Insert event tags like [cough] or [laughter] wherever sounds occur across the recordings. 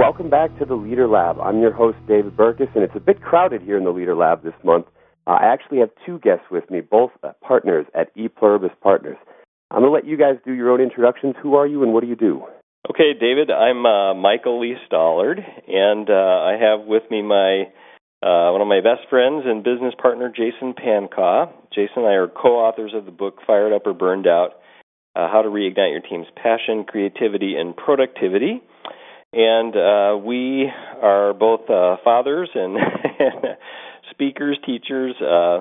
Welcome back to the Leader Lab. I'm your host, David Burkus, and it's a bit crowded here in the Leader Lab this month. Uh, I actually have two guests with me, both uh, partners at E Pluribus Partners. I'm going to let you guys do your own introductions. Who are you and what do you do? Okay, David, I'm uh, Michael Lee Stallard, and uh, I have with me my uh, one of my best friends and business partner, Jason Pankau. Jason and I are co-authors of the book Fired Up or Burned Out: uh, How to Reignite Your Team's Passion, Creativity, and Productivity. And uh, we are both uh, fathers and [laughs] speakers, teachers, uh,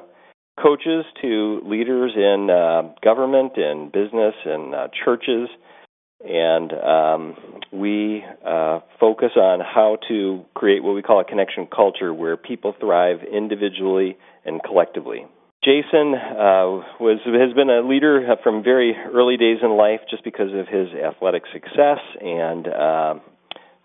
coaches to leaders in uh, government and business and uh, churches. And um, we uh, focus on how to create what we call a connection culture where people thrive individually and collectively. Jason uh, was has been a leader from very early days in life, just because of his athletic success, and uh,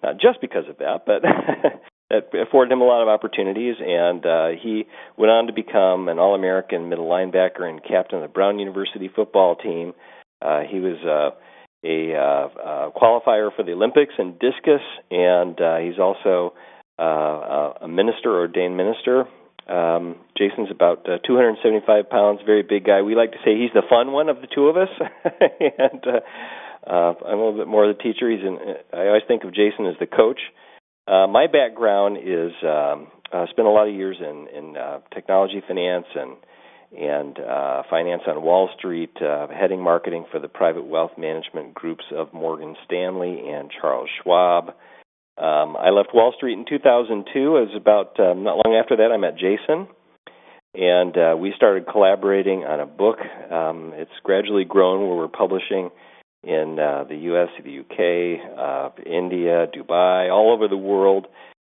not just because of that, but [laughs] that afforded him a lot of opportunities, and uh, he went on to become an All-American middle linebacker and captain of the Brown University football team. Uh, he was uh, a uh, uh, qualifier for the Olympics in discus, and uh, he's also uh, a minister, ordained minister. Um, Jason's about uh, 275 pounds, very big guy. We like to say he's the fun one of the two of us, [laughs] and uh, uh, I'm a little bit more of the teacher. He's an, I always think of Jason as the coach. Uh, my background is um, uh, spent a lot of years in, in uh, technology finance and and uh, finance on Wall Street, uh, heading marketing for the private wealth management groups of Morgan Stanley and Charles Schwab. Um, I left Wall Street in 2002. It was about um, not long after that I met Jason, and uh, we started collaborating on a book. Um, it's gradually grown where we're publishing in uh, the U.S., the U.K., uh, India, Dubai, all over the world,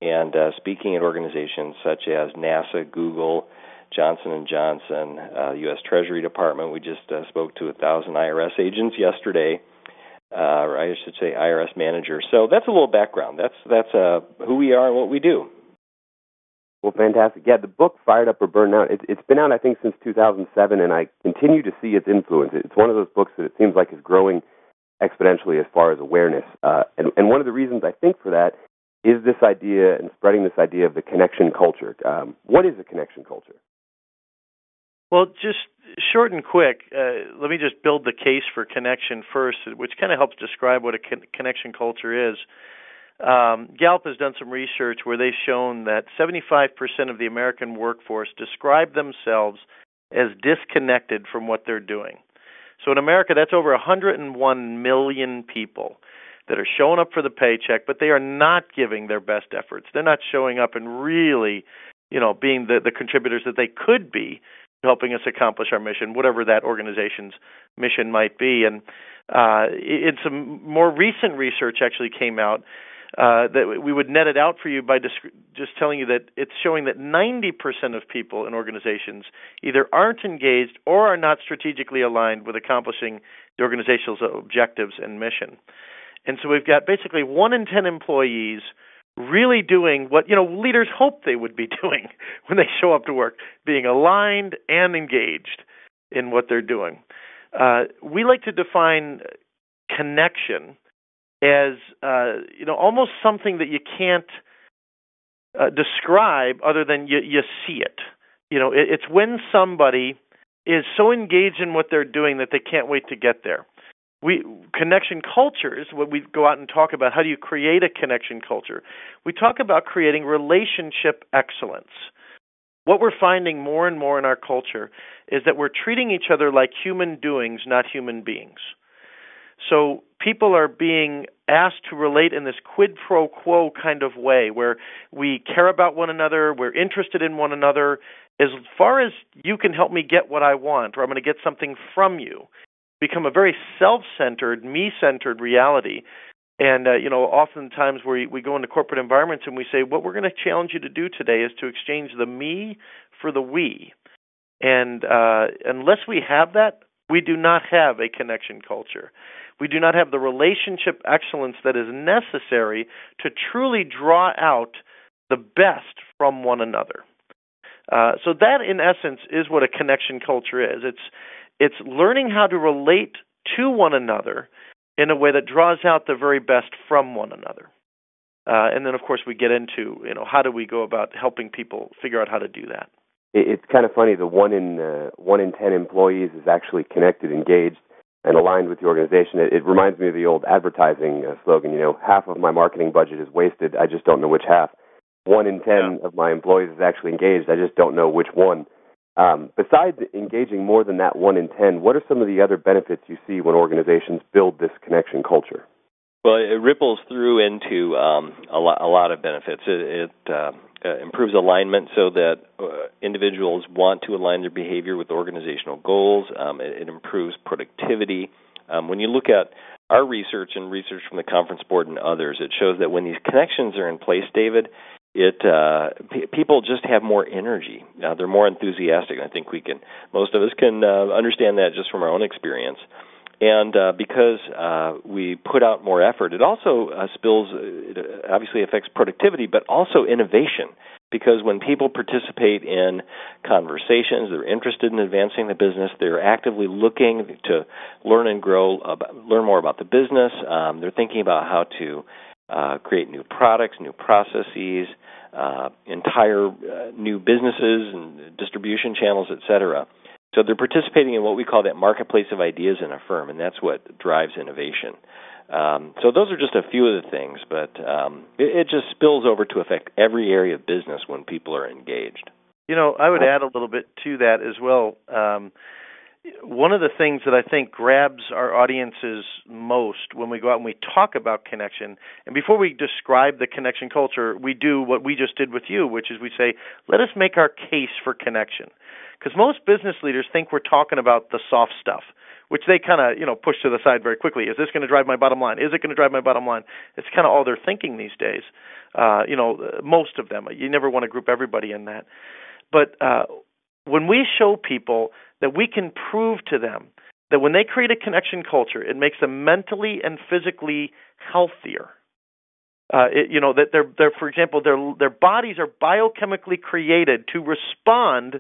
and uh, speaking at organizations such as NASA, Google, Johnson and Johnson, uh, U.S. Treasury Department. We just uh, spoke to a thousand IRS agents yesterday, uh, or I should say IRS managers. So that's a little background. That's that's uh, who we are and what we do. Well, fantastic. Yeah, the book Fired Up or Burned Out. It, it's been out, I think, since 2007, and I continue to see its influence. It's one of those books that it seems like is growing exponentially as far as awareness. Uh, and, and one of the reasons I think for that is this idea and spreading this idea of the connection culture. Um, what is a connection culture? Well, just short and quick, uh, let me just build the case for connection first, which kind of helps describe what a con- connection culture is. Um, Gallup has done some research where they've shown that 75% of the American workforce describe themselves as disconnected from what they're doing. So in America, that's over 101 million people that are showing up for the paycheck, but they are not giving their best efforts. They're not showing up and really, you know, being the, the contributors that they could be helping us accomplish our mission, whatever that organization's mission might be. And uh, in some more recent research actually came out uh, that we would net it out for you by just, just telling you that it's showing that 90% of people in organizations either aren't engaged or are not strategically aligned with accomplishing the organization's objectives and mission. And so we've got basically one in 10 employees really doing what you know leaders hope they would be [laughs] doing when they show up to work, being aligned and engaged in what they're doing. Uh, we like to define connection as uh, you know almost something that you can't uh, describe other than you, you see it. You know, it, it's when somebody is so engaged in what they're doing that they can't wait to get there. We connection cultures What we go out and talk about how do you create a connection culture we talk about creating relationship excellence. What we're finding more and more in our culture is that we're treating each other like human doings not human beings so people are being asked to relate in this quid pro quo kind of way where we care about one another we're interested in one another as far as you can help me get what I want, or I'm going to get something from you become a very self-centered, me-centered reality. And uh, you know, oftentimes we we go into corporate environments and we say, what we're going to challenge you to do today is to exchange the me for the we. And uh, unless we have that, we do not have a connection culture. We do not have the relationship excellence that is necessary to truly draw out the best from one another. Uh, so that, in essence, is what a connection culture is. It's it's learning how to relate to one another in a way that draws out the very best from one another. Uh, and then, of course, we get into you know how do we go about helping people figure out how to do that. It's kind of funny. The one in uh, one in ten employees is actually connected, engaged, and aligned with the organization. It, it reminds me of the old advertising uh, slogan. You know, half of my marketing budget is wasted. I just don't know which half. One in ten yeah. of my employees is actually engaged. I just don't know which one. Um, besides engaging more than that one in ten, what are some of the other benefits you see when organizations build this connection culture? Well, it ripples through into um, a, lot, a lot of benefits. It, it uh, uh, improves alignment so that uh, individuals want to align their behavior with organizational goals. Um, it, it, improves productivity. Um, when you look at our research and research from the conference board and others, it shows that when these connections are in place, David, it uh, p- people just have more energy. Uh, they're more enthusiastic. I think we can most of us can uh, understand that just from our own experience. And uh, because uh, we put out more effort, it also uh, spills. It obviously affects productivity, but also innovation. Because when people participate in conversations, they're interested in advancing the business. They're actively looking to learn and grow, about, learn more about the business. Um, they're thinking about how to uh, create new products, new processes, uh, entire uh, new businesses and distribution channels, et cetera. So they're participating in what we call that marketplace of ideas in a firm, and that's what drives innovation. Um, so those are just a few of the things, but um, it, it just spills over to affect every area of business when people are engaged. You know, I would add a little bit to that as well. Um, one of the things that I think grabs our audiences most when we go out and we talk about connection, and before we describe the connection culture, we do what we just did with you, which is we say, let us make our case for connection. Because most business leaders think we're talking about the soft stuff, which they kind of, you know, push to the side very quickly. Is this going to drive my bottom line? Is it going to drive my bottom line? It's kind of all they're thinking these days. Uh, you know, most of them. You never want to group everybody in that. But uh, when we show people that we can prove to them that when they create a connection culture, it makes them mentally and physically healthier. Uh, it, you know that they're, they're, for example, their their bodies are biochemically created to respond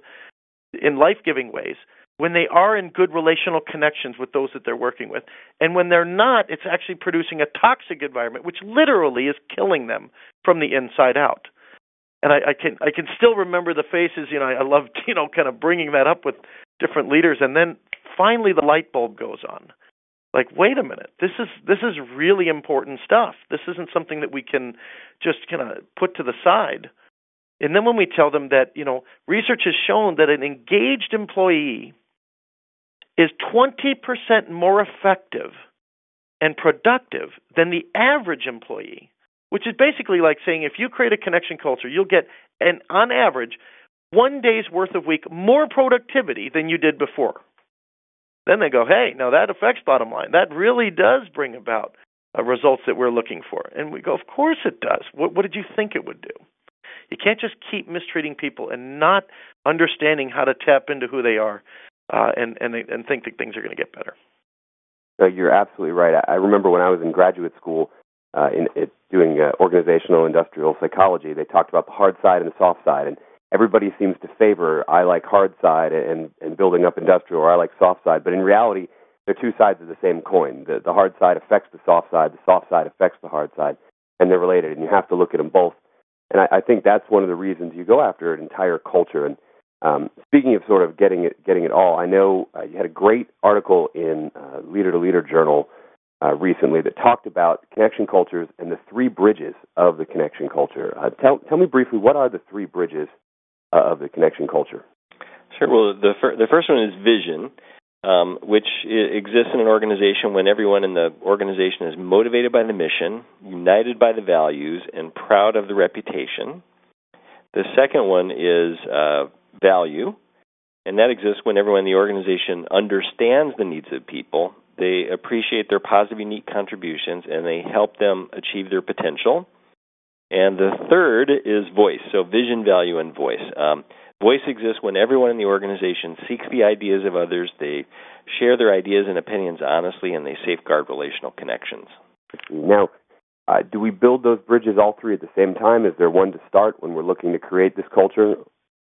in life-giving ways when they are in good relational connections with those that they're working with. And when they're not, it's actually producing a toxic environment, which literally is killing them from the inside out and I, I can I can still remember the faces. You know, I, I love [laughs] you know kind of bringing that up with different leaders, and then finally the light bulb goes on. Like, wait a minute, this is this is really important stuff. This isn't something that we can just kind of put to the side. And then when we tell them that you know research has shown that an engaged employee is 20% more effective and productive than the average employee which is basically like saying if you create a connection culture, you'll get an on average one day's worth of week more productivity than you did before. Then they go, hey, now that affects bottom line. That really does bring about uh, results that we're looking for. And we go, of course it does. What, what did you think it would do? You can't just keep mistreating people and not understanding how to tap into who they are uh, and, and, and think that things are going to get better. No, you're absolutely right. I remember when I was in graduate school, uh, in it, doing uh, organizational industrial psychology, they talked about the hard side and the soft side, and everybody seems to favor I like hard side and and building up industrial, or I like soft side. But in reality, they're two sides of the same coin. The the hard side affects the soft side, the soft side affects the hard side, and they're related. And you have to look at them both. And I, I think that's one of the reasons you go after an entire culture. And um, speaking of sort of getting it getting it all, I know uh, you had a great article in uh, Leader to Leader Journal uh, recently that talked about connection cultures and the three bridges of the connection culture. Uh, tell, tell me briefly, what are the three bridges uh, of the connection culture? Sure. Well, the, fir- the first one is vision, um, which exists in an organization when everyone in the organization is motivated by the mission, united by the values, and proud of the reputation. The second one is uh, value, and that exists when everyone in the organization understands the needs of people they appreciate their positive, unique contributions, and they help them achieve their potential. And the third is voice, so vision, value, and voice. Um, voice exists when everyone in the organization seeks the ideas of others, they share their ideas and opinions honestly, and they safeguard relational connections. Now, uh, do we build those bridges all three at the same time? Is there one to start when we're looking to create this culture,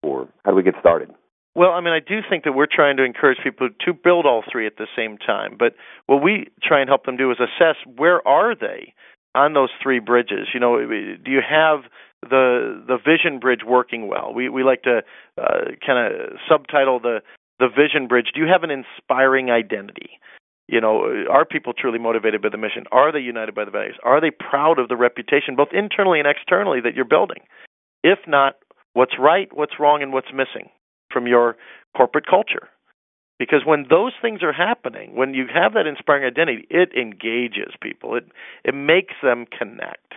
or how do we get started? Well, I mean, I do think that we're trying to encourage people to build all three at the same time. But what we try and help them do is assess where are they on those three bridges? You know, do you have the the vision bridge working well? We we like to uh, kind of subtitle the the vision bridge. Do you have an inspiring identity? You know, are people truly motivated by the mission? Are they united by the values? Are they proud of the reputation, both internally and externally, that you're building? If not, what's right, what's wrong, and what's missing from your corporate culture? Because when those things are happening, when you have that inspiring identity, it engages people. It it makes them connect,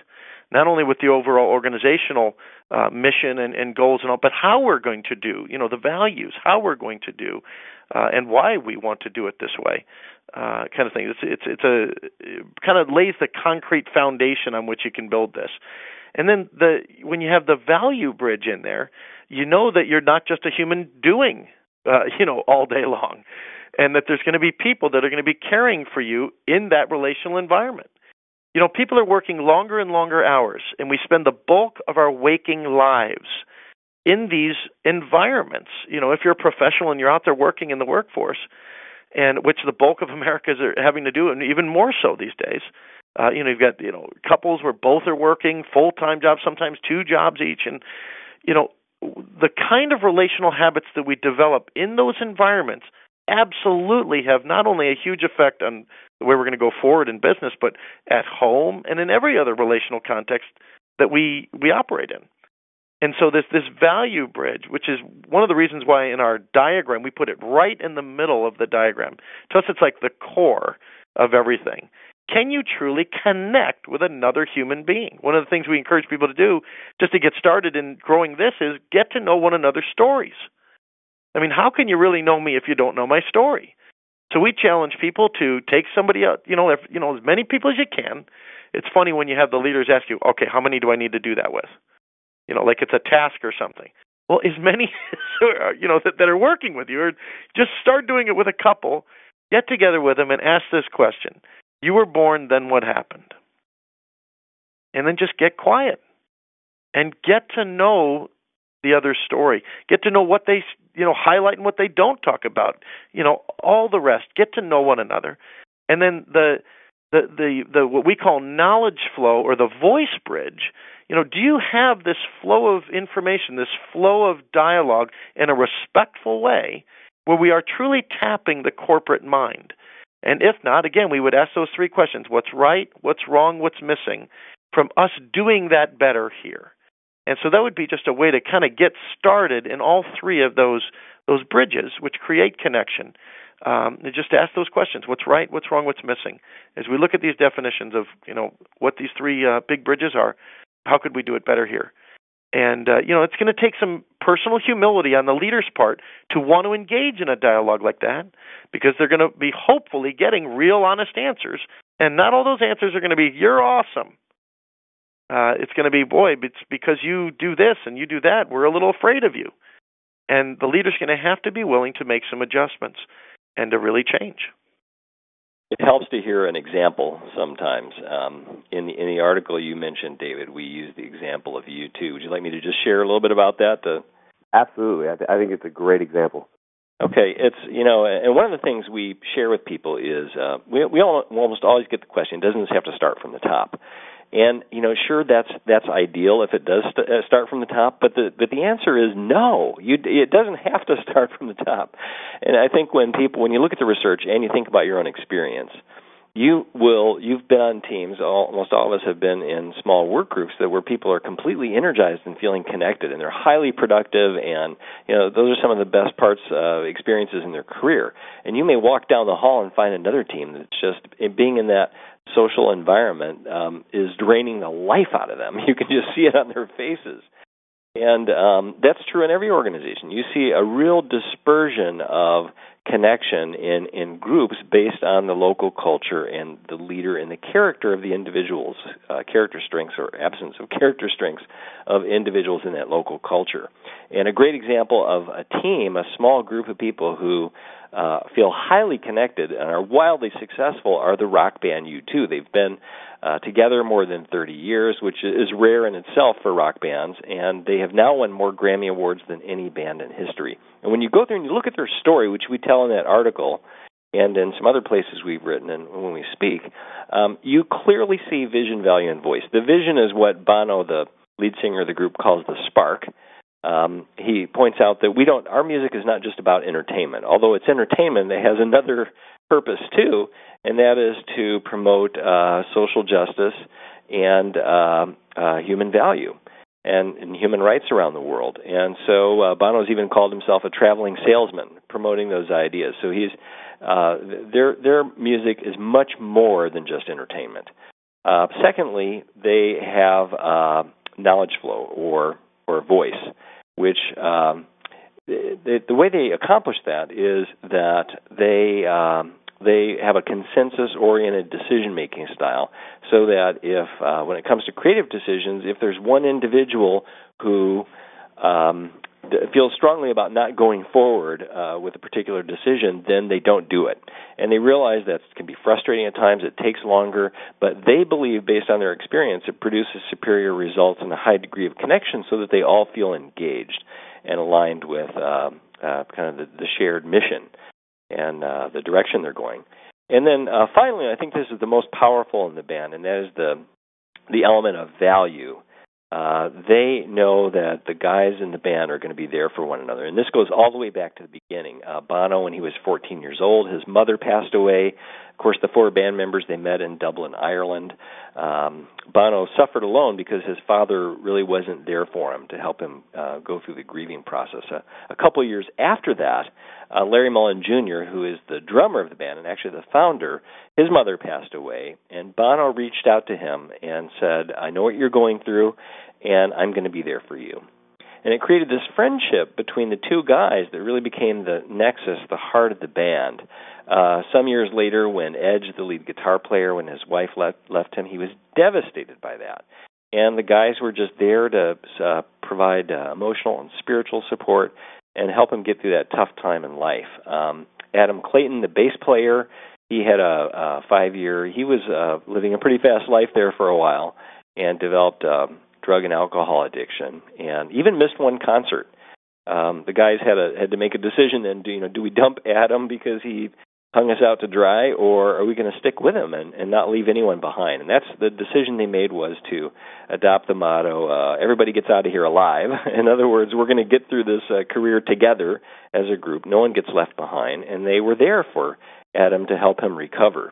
not only with the overall organizational uh, mission and, and goals and all, but how we're going to do. You know, the values, how we're going to do, uh, and why we want to do it this way, uh, kind of thing. It's it's it's a it kind of lays the concrete foundation on which you can build this. And then the when you have the value bridge in there, you know that you're not just a human doing uh, [laughs] you know, all day long, and that there's going to be people that are going to be caring for you in that relational environment. You know, people are working longer and longer hours, and we spend the bulk of our waking lives in these environments. You know, if you're a professional and you're out there working in the workforce, and which the bulk of [laughs] Americans are having to do, and even more so these days. Uh, you know, you've got you know couples where both are working full time jobs, sometimes two jobs each, and you know the kind of relational habits that we develop in those environments absolutely have not only a huge effect on the way we're going to go forward in business, but at home and in every other relational context that we we operate in. And so this this value bridge, which is one of the reasons why in our diagram we put it right in the middle of the diagram. To us, it's like the core of everything can you truly connect with another human being? One of the things we encourage people to do just to get started in growing this is get to know one another's stories. I mean, how can you really know me if you don't know my story? So we challenge people to take somebody out, you know, if, you know, as many people as you can. It's funny when you have the leaders ask you, "Okay, how many do I need to do that with?" You know, like it's a task or something. Well, as many, [laughs] you know, that, that are working with you, or just start doing it with a couple. Get together with them and ask this question: you were born, then what happened? And then just get quiet and get to know the other story. Get to know what they, you know, highlight and what they don't talk about. You know, all the rest. Get to know one another. And then the the the, the what we call knowledge flow or the voice bridge. You know, do you have this flow of information, this flow of dialogue in a respectful way where we are truly tapping the corporate mind? And if not, again, we would ask those three questions what's right, what's wrong, what's missing from us doing that better here. And so that would be just a way to kind of get started in all three of those those bridges, which create connection. Um, just ask those questions: What's right? What's wrong? What's missing? As we look at these definitions of you know what these three uh, big bridges are, how could we do it better here? And uh, you know, it's going to take some personal humility on the leader's part to want to engage in a dialogue like that, because they're going to be hopefully getting real, honest answers, and not all those answers are going to be "You're awesome." Uh, it's going to be, "Boy, it's because you do this and you do that. We're a little afraid of you." And the leader's going to have to be willing to make some adjustments and to really change it helps to hear an example sometimes. Um, in the in the article you mentioned, David, we use the example of you too. Would you like me to just share a little bit about that? The... Absolutely, I, th- I think it's a great example. Okay, it's you know, and one of the things we share with people is uh, we we almost always get the question: Doesn't this have to start from the top? And you know, sure, that's that's ideal if it does st- uh, start from the top. But the but the answer is no. You it doesn't have to [laughs] start from the top. And I think when people when you look at the research and you think about your own experience, you will you've been on teams. Almost all of us have been in small work groups that where people are completely energized and feeling connected, and they're highly productive. And you know, those are some of the best parts uh, experiences in their career. And you may walk down the hall and find another team that's just being in that social environment um, is draining the life out of them. [laughs] You can just see it on their faces. And um, that's true in every organization. You see a real dispersion of connection in, in groups based on the local culture and the leader and the character of the individuals, uh, character strengths or absence of character strengths of individuals in that local culture. And a great example of a team, a small group of people who uh, feel highly connected and are wildly successful are the rock band U2. They've been uh, together more than 30 years, which is rare in itself for rock bands, and they have now won more Grammy Awards than any band in history. And when you go there and you look at their story, which we tell in that article, and in some other places we've written and when we speak, um, you clearly see vision, value, and voice. The vision is what Bono, the lead singer of the group, calls the spark. Um, he points out that we don't. Our music is not just about entertainment. Although it's entertainment, it has another purpose too, and that is to promote uh, social justice and uh, uh, human value and, and human rights around the world. And so uh, Bono's even called himself a traveling salesman, promoting those ideas. So he's uh, their their music is much more than just entertainment. Uh, secondly, they have uh, knowledge flow or or voice, which um, the, the way they accomplish that is that they um, they have a consensus oriented decision making style so that if uh, when it comes to creative decisions if there's one individual who um, feels strongly about not going forward uh, with a particular decision, then they don't do it. And they realize that can be frustrating at times, it takes longer, but they believe, based on their experience, it produces superior results and a high degree of connection so that they all feel engaged and aligned with uh, uh, kind of the, the shared mission and uh, the direction they're going. And then uh, finally, I think this is the most powerful in the band, and that is the the element of value. Uh, they know that the guys in the band are going to be there for one another, and this goes all the way back to the beginning. Uh, Bono, when he was 14 years old, his mother passed away. Of course, the four band members they met in Dublin, Ireland. Um, Bono suffered alone because his father really wasn't there for him to help him uh, go through the grieving process. Uh, a couple of years after that, uh, Larry Mullen Jr., who is the drummer of the band and actually the founder, his mother passed away, and Bono reached out to him and said, "I know what you're going through, and I'm going to be there for you." And it created this friendship between the two guys that really became the nexus, the heart of the band. Uh, some years later, when Edge, the lead guitar player, when his wife left, left him, he was devastated by that. And the guys were just there to uh, provide uh, emotional and spiritual support and help him get through that tough time in life. Um, Adam Clayton, the bass player, he had a, a five year, he was uh, living a pretty fast life there for a while and developed uh, drug and alcohol addiction and even missed one concert. Um, the guys had a had to make a decision then do you know do we dump Adam because he hung us out to dry, or are we going to stick with him and, and not leave anyone behind? And that's the decision they made was to adopt the motto: uh, "Everybody gets out of here alive." [laughs] In other words, we're going to get through this uh, career together as a group. No one gets left behind, and they were there for Adam to help him recover.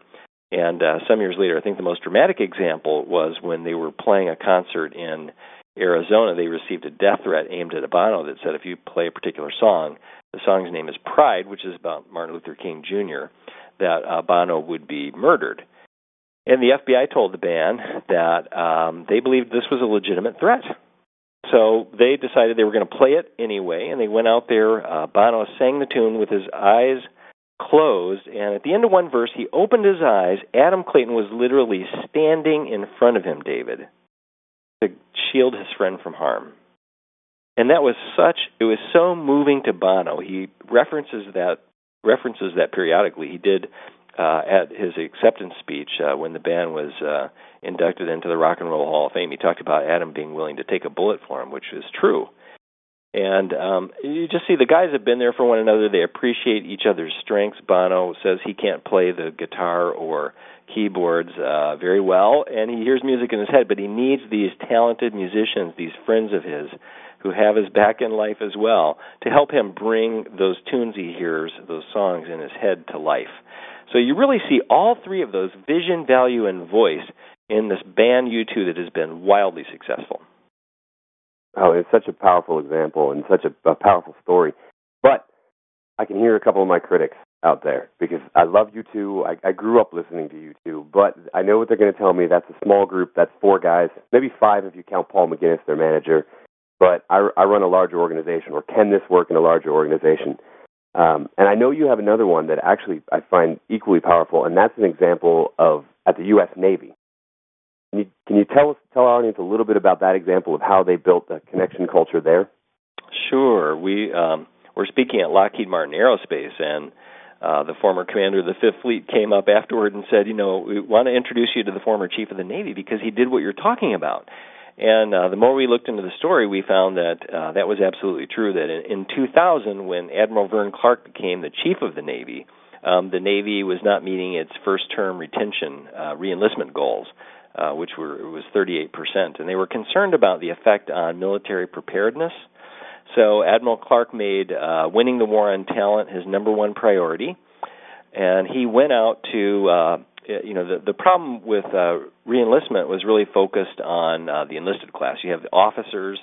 And uh, some years later, I think the most dramatic example was when they were playing a concert in Arizona. They received a death threat aimed at Bono that said, "If you play a particular song, the song's name is Pride, which is about Martin Luther King Jr., that Bono would be murdered. And the FBI told the band that um, they believed this was a legitimate threat. So they decided they were going to play it anyway, and they went out there. Uh, Bono sang the tune with his eyes closed, and at the end of one verse, he opened his eyes. Adam Clayton was literally standing in front of him, David, to shield his friend from harm and that was such it was so moving to Bono. He references that references that periodically. He did uh, at his acceptance speech uh, when the band was uh, inducted into the Rock and Roll Hall of Fame. He talked about Adam being willing to take a bullet for him, which is true. And um, you just see the guys have been there for one another. They appreciate each other's strengths. Bono says he can't play the guitar or keyboards uh, very well, and he hears music in his head, but he needs these talented musicians, these friends of his, who have his back in life as well to help him bring those tunes he hears, those songs in his head to life. So you really see all three of those vision, value, and voice in this band U2 that has been wildly successful. Oh, it's such a powerful example and such a, a powerful story. But I can hear a couple of my critics out there because I love U2. I, I grew up listening to you two, but I know what they're going to tell me. That's a small group. That's four guys, maybe five if you count Paul McGuinness, their manager but I, I run a larger organization, or can this work in a larger organization? Um, and I know you have another one that actually I find equally powerful, and that's an example of at the U.S. Navy. Can you, tell us, tell our audience a little bit about that example of how they built the connection culture there? Sure. We um, were speaking at Lockheed Martin Aerospace, and uh, the former commander of the Fifth Fleet came up afterward and said, "You know, we want to introduce you to the former chief of the Navy because he did what you're talking about." And uh, the more we looked into the story, we found that uh, that was absolutely true. That in, in 2000, when Admiral Vern Clark became the chief of the Navy, um, the Navy was not meeting its first term retention uh, reenlistment goals, uh, which were was 38%, and they were concerned about the effect on military preparedness. So Admiral Clark made uh, winning the war on talent his number one priority, and he went out to uh, you know the the problem with uh, reenlistment was really focused on uh, the enlisted class. You have the officers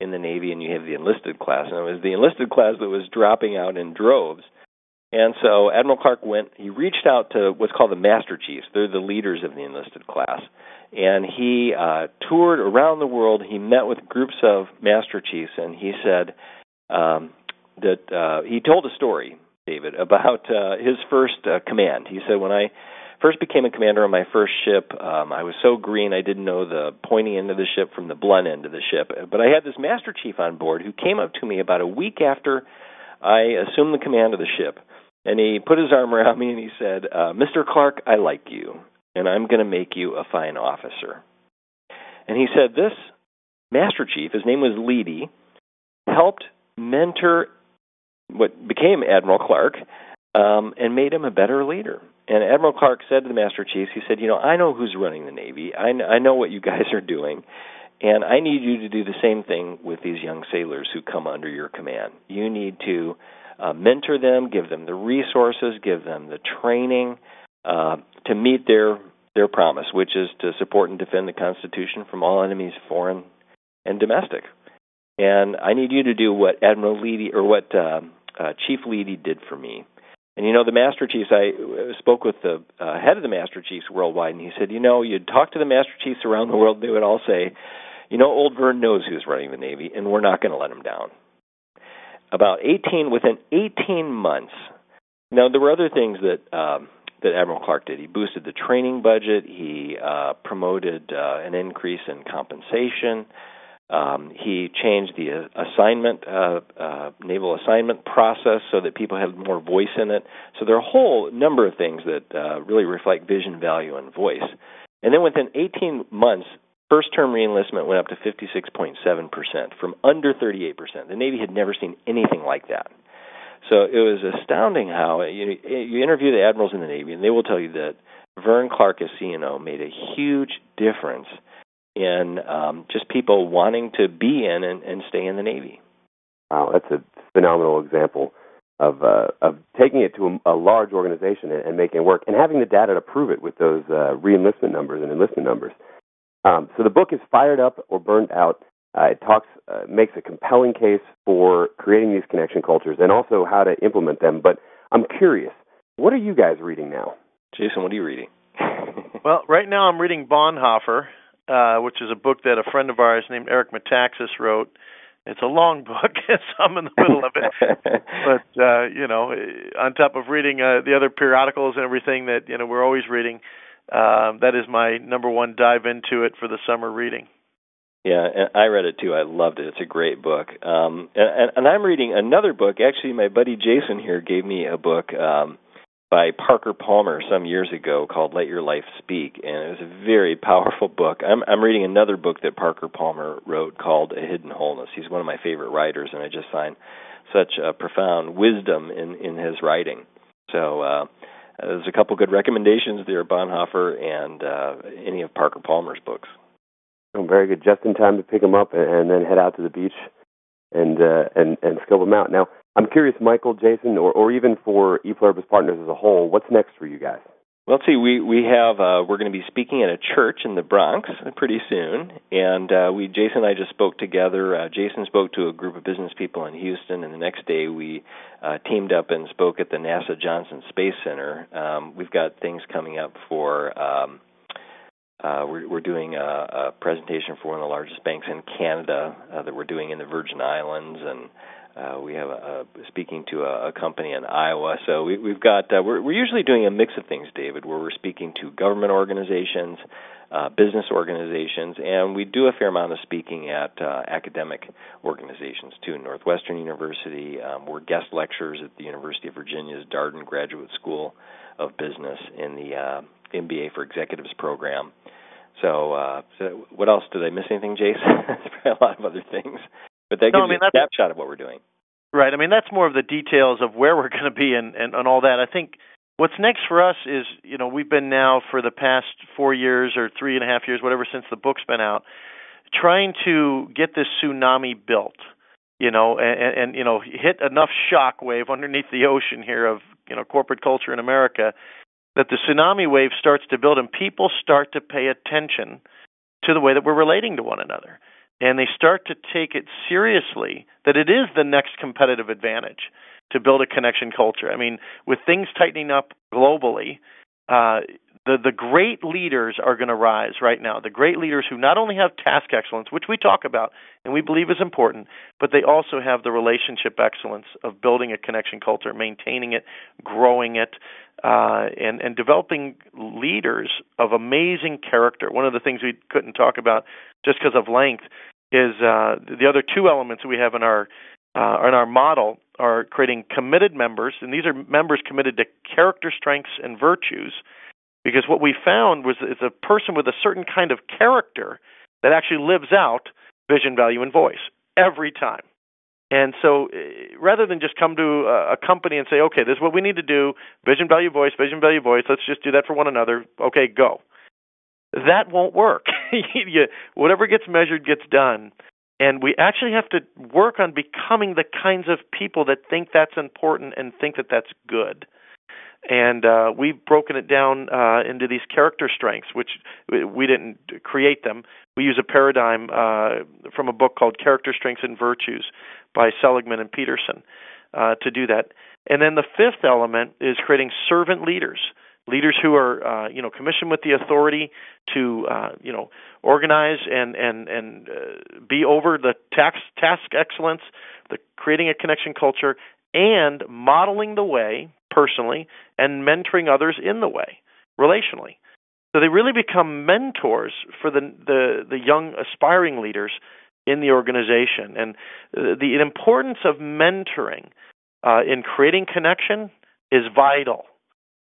in the Navy, and you have the enlisted class, and it was the enlisted class that was dropping out in droves. And so Admiral Clark went, he reached out to what's called the Master Chiefs. They're the leaders of the enlisted class. And he uh, toured around the world. He met with groups of Master Chiefs, and he said um, that uh, he told a story, David, about uh, his first uh, command. He said, When I first became a commander on my first ship, um, I was so green I didn't know the pointy end of the ship from the blunt end of the ship. But I had this Master Chief on board who came up to me about a week after I assumed the command of the ship and he put his arm around me and he said, uh, "Mr. Clark, I like you, and I'm going to make you a fine officer." And he said, "This Master Chief, his name was Leedy, helped mentor what became Admiral Clark, um, and made him a better leader." And Admiral Clark said to the Master Chiefs, he said, "You know, I know who's running the Navy. I, I know what you guys are doing." And I need you to do the same thing with these young sailors who come under your command. You need to uh, mentor them, give them the resources, give them the training uh, to meet their their promise, which is to support and defend the Constitution from all enemies, foreign and domestic. And I need you to do what Admiral Leedy or what uh, uh, Chief Leedy did for me. And you know, the Master Chiefs. I uh, spoke with the uh, head of the Master Chiefs worldwide, and he said, you know, you'd talk to the Master Chiefs around the world, they would all say, you know, Old Vern knows who's running the Navy, and we're not going to let him down about 18 within 18 months. Now there were other things that um, that Admiral Clark did. He boosted the training budget. He uh, promoted uh, an increase in compensation. Um, he changed the uh, assignment uh, uh, naval assignment process so that people had more voice in it. So there are a whole number of things that uh, really reflect vision, value, and voice. And then within 18 months, First term reenlistment went up to 56.7% from under 38%. The Navy had never seen anything like that. So it was astounding how you, you interview the admirals in the Navy, and they will tell you that Vern Clark as CNO made a huge difference in um, just people wanting to be in and, and stay in the Navy. Wow, that's a phenomenal example of uh, of taking it to a, a large organization and, and making it work, and having the data to prove it with those uh, reenlistment numbers and enlistment numbers. Um, so the book is fired up or Burned out. Uh, it talks, uh, makes a compelling case for creating these connection cultures and also how to implement them. But I'm curious, what are you guys reading now? Jason, what are you reading? [laughs] well, right now I'm reading Bonhoeffer, uh, which is a book that a friend of ours named Eric Metaxas wrote. It's a long [laughs] book, so I'm in the middle of it. [laughs] but uh, you know, on top of reading uh, the other periodicals and everything that you know we're always reading, um, that is my number one dive into it for the summer reading. Yeah, I read it too. I loved it. It's a great book. Um, and, and I'm reading another book. Actually, my buddy Jason here gave me a book um, by Parker Palmer some years ago called "Let Your Life Speak," and it was a very powerful book. I'm, I'm reading another book that Parker Palmer wrote called "A Hidden Wholeness." He's one of my favorite writers, and I just find such a profound wisdom in in his writing. So. uh uh, there's a couple good recommendations there, Bonhoeffer and uh, any of Parker Palmer's books. Oh, very good. Just in time to pick them up and, and then head out to the beach and uh, and and scope them out. Now, I'm curious, Michael, Jason, or or even for E Pluribus Partners as a whole, what's next for you guys? Well, let's see. We we have uh, we're going to be speaking at a church in the Bronx pretty soon, and uh, we Jason and I just spoke together. Uh, Jason spoke to a group of business people in Houston, and the next day we uh, teamed up and spoke at the NASA Johnson Space Center. Um, we've got things coming up for. Um, uh, we're, we're doing a, a presentation for one of the largest banks in Canada uh, that we're doing in the Virgin Islands, and uh, we have a, a speaking to a, a company in Iowa. So we, we've got uh, we're, we're usually doing a mix of things, David, where we're speaking to government organizations, uh, business organizations, and we do a fair amount of speaking at uh, academic organizations too. Northwestern University, um, we're guest lecturers at the University of Virginia's Darden Graduate School of Business in the uh, MBA for Executives program. So, uh, so what else did I miss? Anything, Jason? [laughs] There's a lot of other things. But that gives no, I mean, you a snapshot of what we're doing. Right. I mean, that's more of the details of where we're [laughs] going to be and, and, and all that. I think What's next for us is, you know, we've been now for the past four years or three and a half years, whatever, since the book's been out, trying to get this tsunami built, you know, and, and you know, hit enough shock wave underneath the ocean here of, you know, corporate culture in America that the tsunami wave starts to build and people start to pay attention to the way that we're relating to one another. And they start to take it seriously that it is the next competitive advantage to build a connection culture. I mean, with things tightening up globally, uh, the the great leaders are going to rise right now. The great leaders who not only have task excellence, which we talk about and we believe is important, but they also have the relationship excellence of building a connection culture, maintaining it, growing it, uh, and and developing leaders of amazing character. One of the things we couldn't talk about just because of length is uh, the other two elements we have in our uh, in our model are creating committed members, and these are members committed to character strengths and virtues. Because what we found was it's a person with a certain kind of character that actually lives out vision, value, and voice every time. And so uh, rather than just come to a, a company and say, okay, this is what we need to do vision, value, voice, vision, value, voice, let's just do that for one another, okay, go. That won't work. [laughs] you, whatever gets measured gets done. And we actually have to work on becoming the kinds of people that think that's important and think that that's good. And uh, we've broken it down uh, into these character strengths, which we didn't create them. We use a paradigm uh, from a book called Character Strengths and Virtues by Seligman and Peterson uh, to do that. And then the fifth element is creating servant leaders leaders who are uh, you know commissioned with the authority to uh, you know organize and and and uh, be over the tax, task excellence, the creating a connection culture, and modeling the way personally and mentoring others in the way relationally. So they really become mentors for the the, the young aspiring leaders in the organization, and uh, the importance of mentoring uh, in creating connection is vital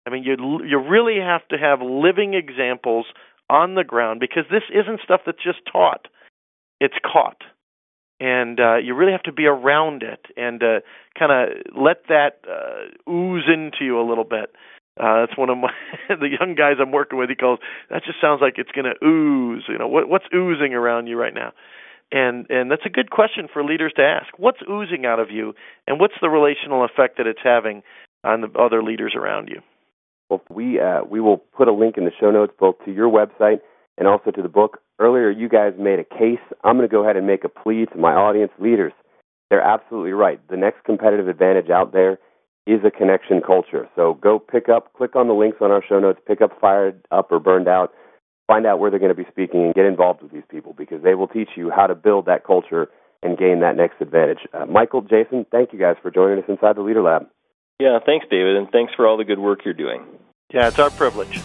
I mean, you you really have to have living examples on the ground because this isn't stuff that's just taught; it's caught, and uh, you really have to be around it and uh, kind of let that uh, ooze into you a little bit. Uh, that's one of my [laughs] the young guys I'm working with. He calls that just sounds like it's going to ooze. You know, what what's oozing around you right now? And and that's a good question for leaders to ask. What's oozing out of you, and what's the relational effect that it's having on the other leaders around you? Well, we uh, we will put a link in the show notes both to your website and also to the book. Earlier, you guys made a case. I'm going to go ahead and make a plea to my audience leaders. They're absolutely right. The next competitive advantage out there is a connection culture. So go pick up, click on the links on our show notes, pick up Fired Up or Burned Out, find out where they're going to be speaking, and get involved with these people because they will teach you how to build that culture and gain that next advantage. Uh, Michael, Jason, thank you guys for joining us inside the Leader Lab. Yeah, thanks, David, and thanks for all the good work you're doing. Yeah, it's our privilege.